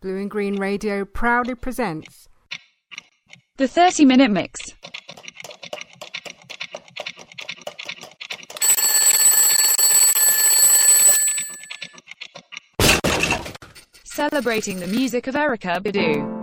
Blue and Green Radio proudly presents The 30 Minute Mix. Celebrating the music of Erykah Badu.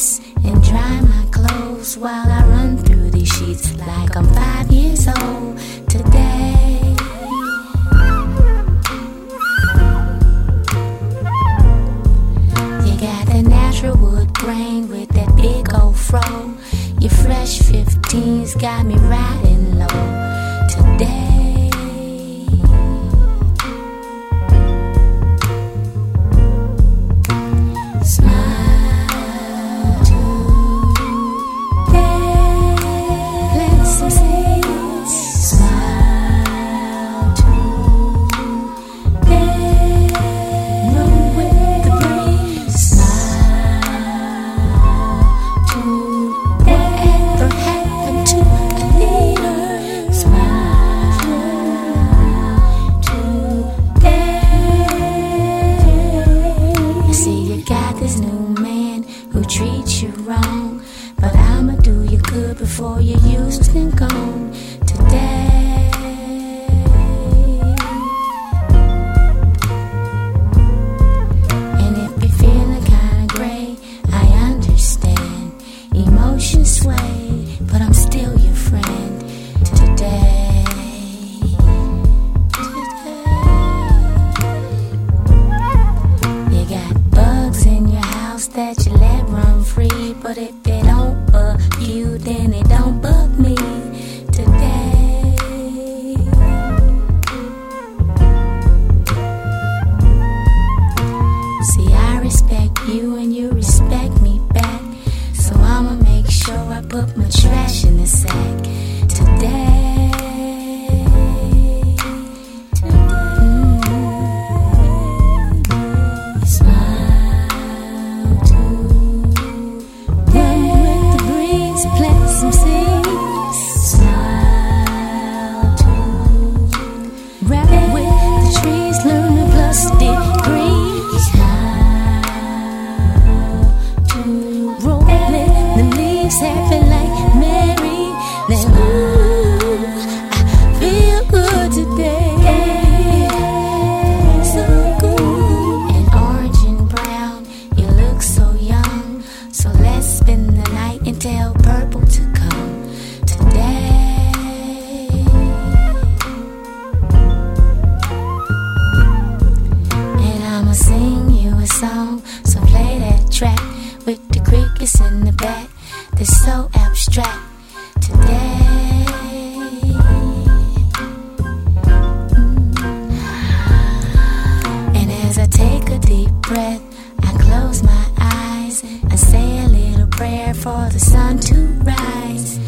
kiss and dry my clothes while I run through these sheets like I'm five years old today. You got the natural wood grain with that big old fro. Your fresh 15s got me riding low today. breath, I close my eyes and say a little prayer for the sun to rise.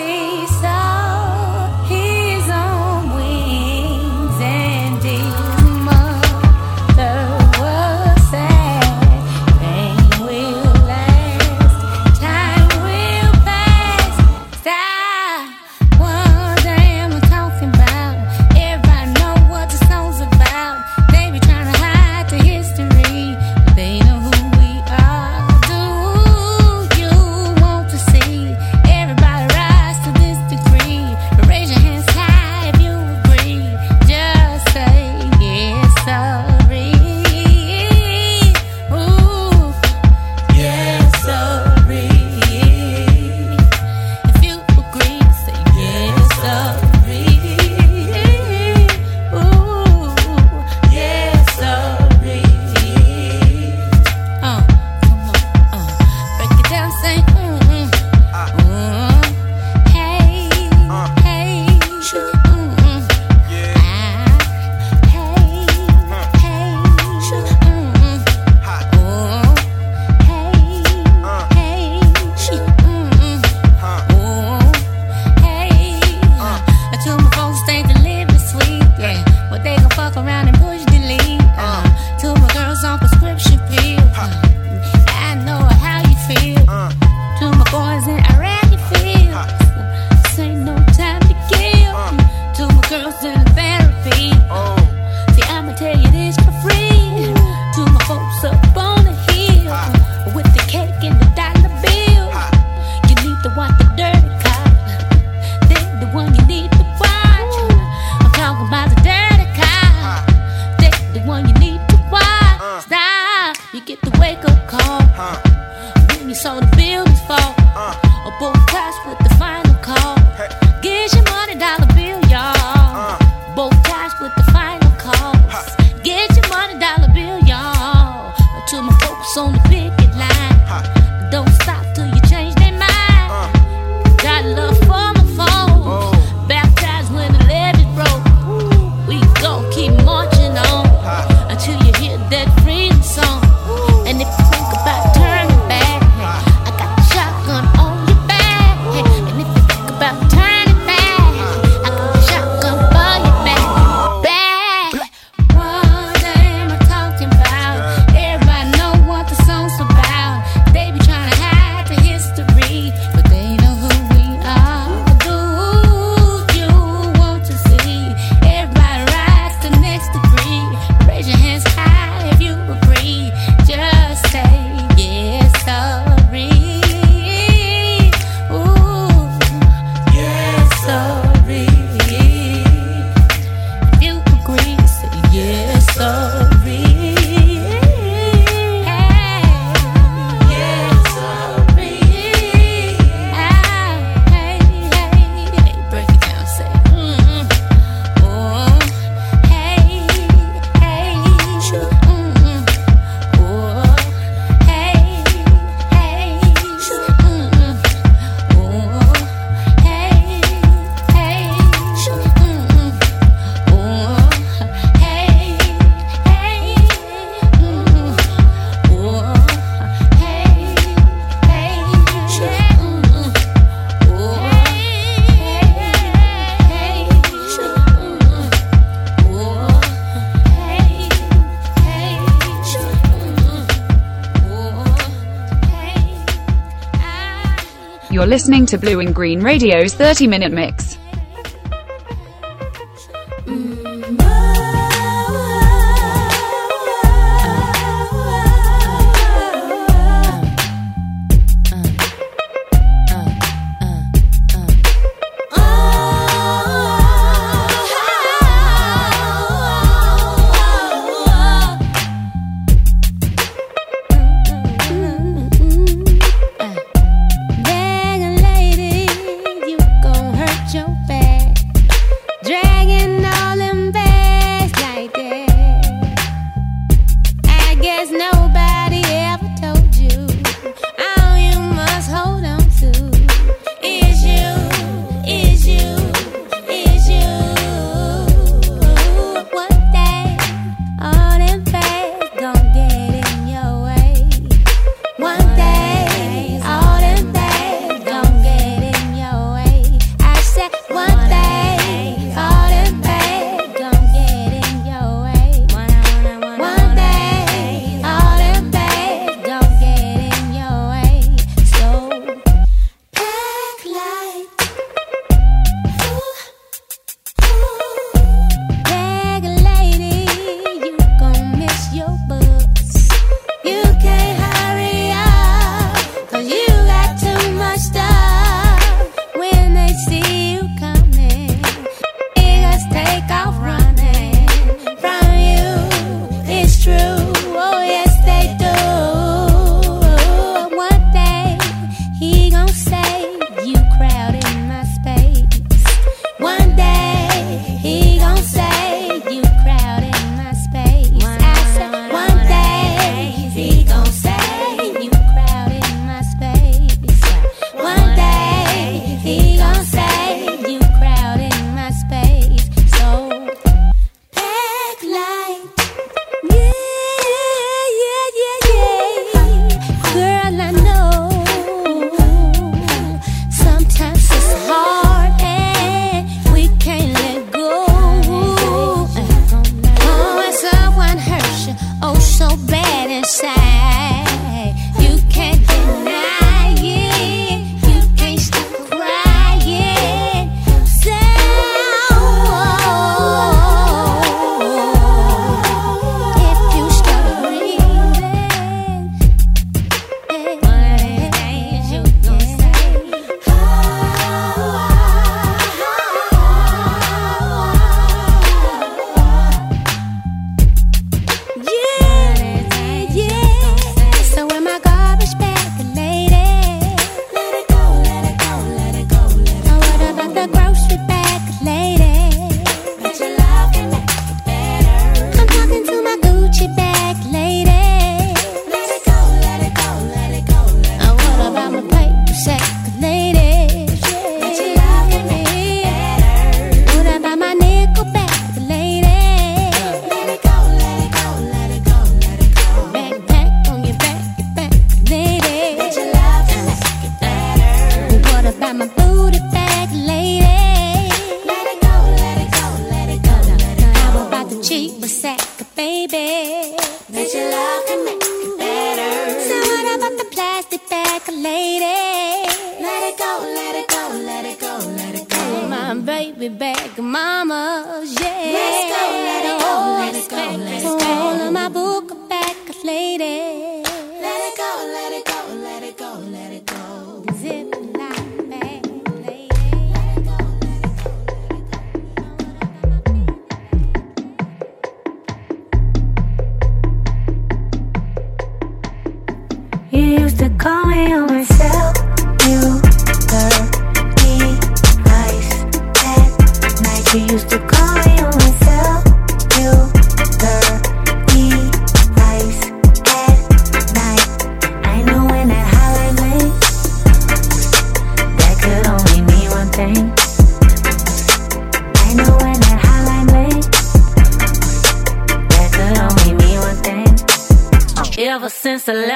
seaside. class with the final call. Hey. Get your money, dollar bill. You're listening to Blue and Green Radio's 30 Minute Mix.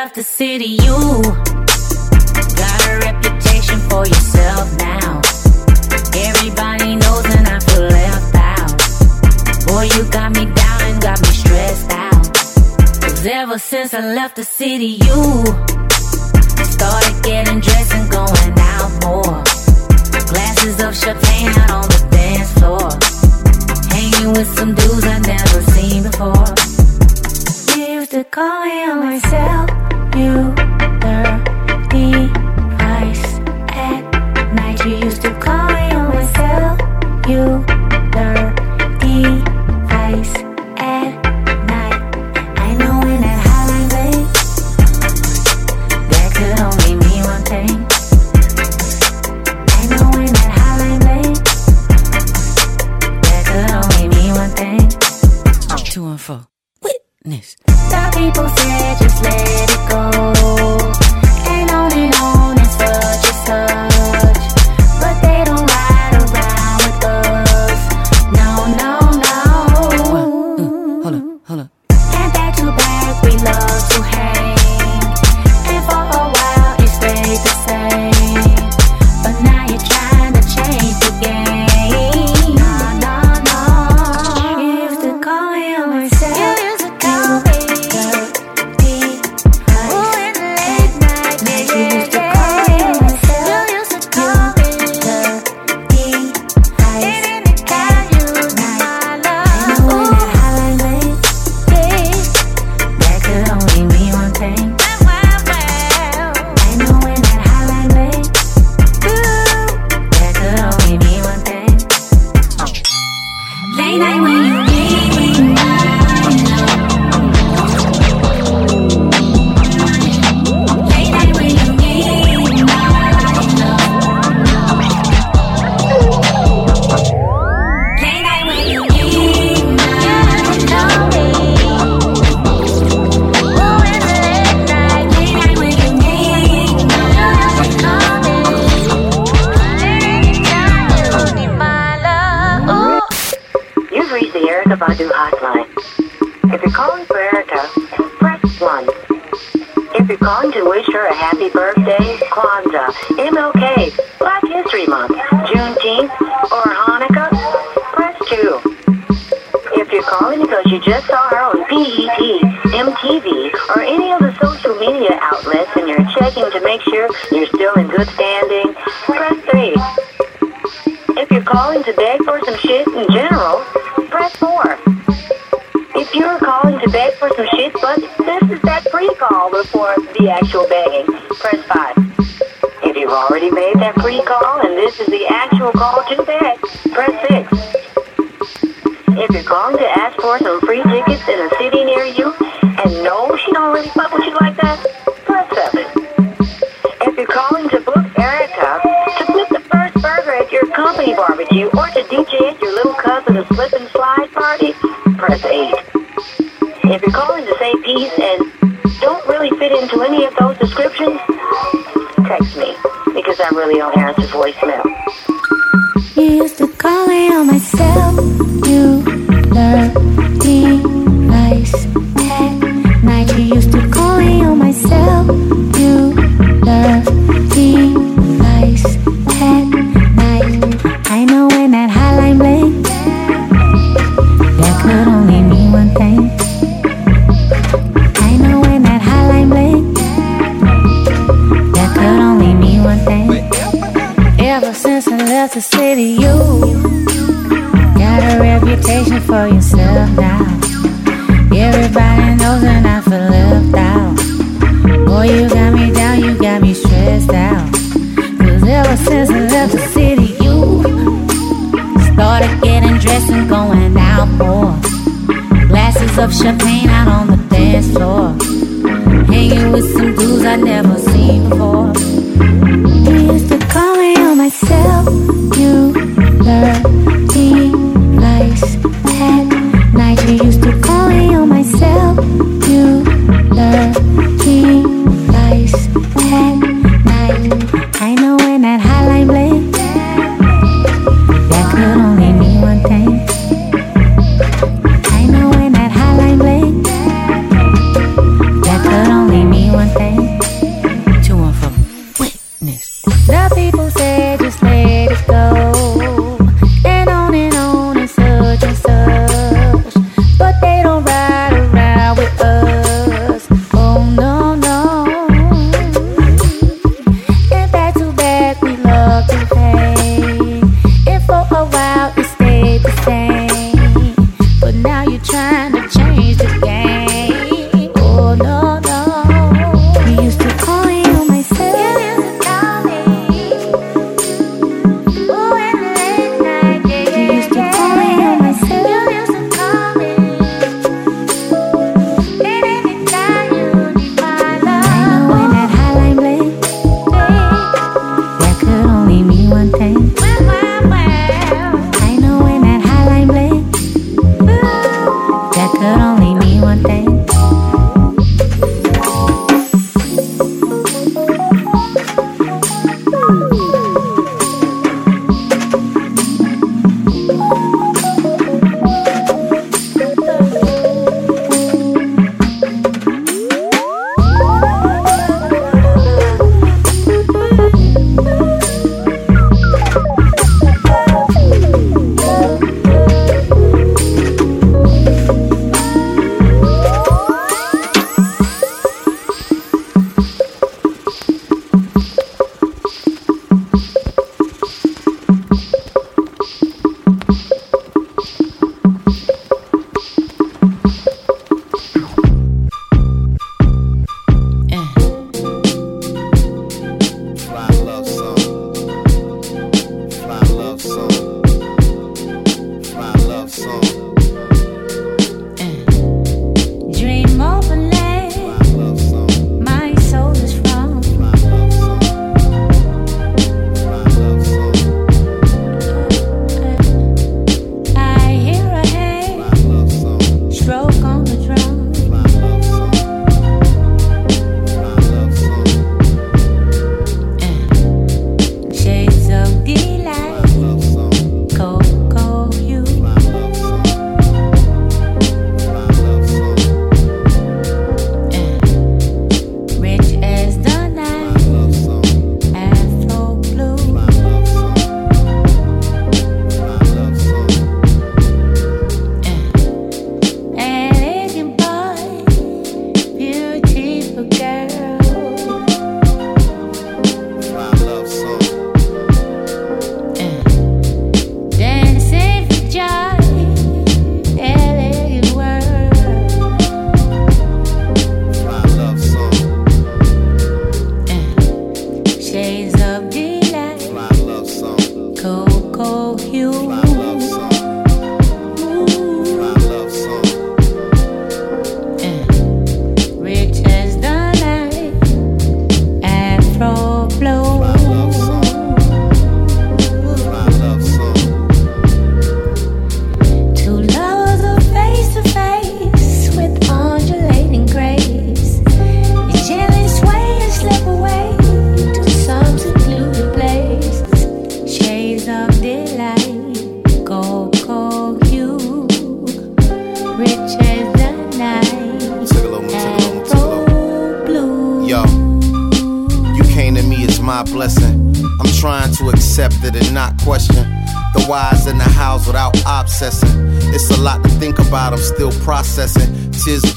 left the city, you got a reputation for yourself now. Everybody knows and I feel left out. Boy, you got me down and got me stressed out. Cause ever since I left the city, you started getting dressed and going out more. Glasses of champagne out on the dance floor. Hanging with some dudes I never seen before. Used to call him myself you, there, the. Badu hotline. If you're calling for Erykah, press 1. If you're calling to wish her a happy birthday, Kwanzaa, MLK, Black History Month, Juneteenth, or Hanukkah, press 2. If you're calling because you just saw her on BET, MTV, or any of the social media outlets and you're checking to make sure you're still in good standing, press 3. If you're calling to beg for some shit in general, Let's of champagne out on the dance floor.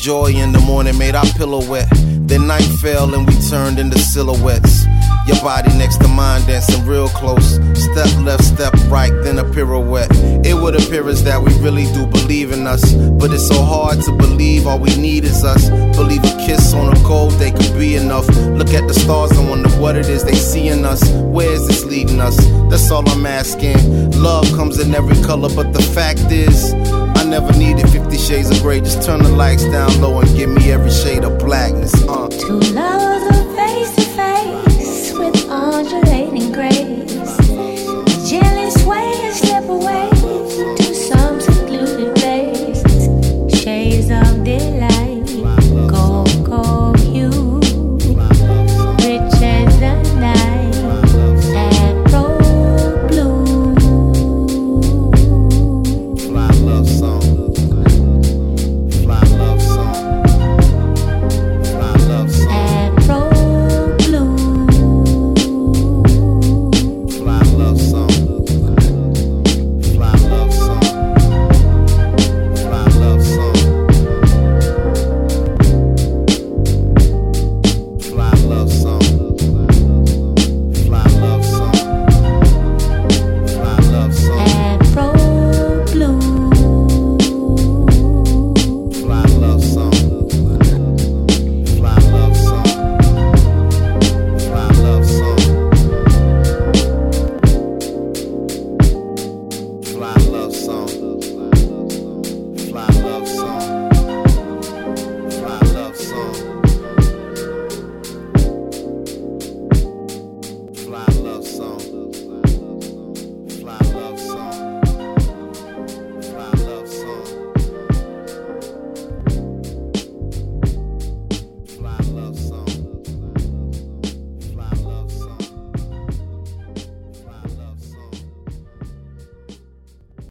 Joy in the morning made our pillow wet. Then night fell and we turned into silhouettes. Your body next to mine dancing real close. Step left, step right, then a pirouette. It would appear as that we really do believe in us. But it's so hard to believe all we need is us. Believe a kiss on a cold day could be enough. Look at the stars and wonder what it is they see in us. Where is this leading us? That's all I'm asking. Love comes in every color, but the fact is, never needed 50 shades of gray. Just turn the lights down low and give me every shade of blackness. Uh. Two lovers are face to face with undulating grace. Gently sway and slip away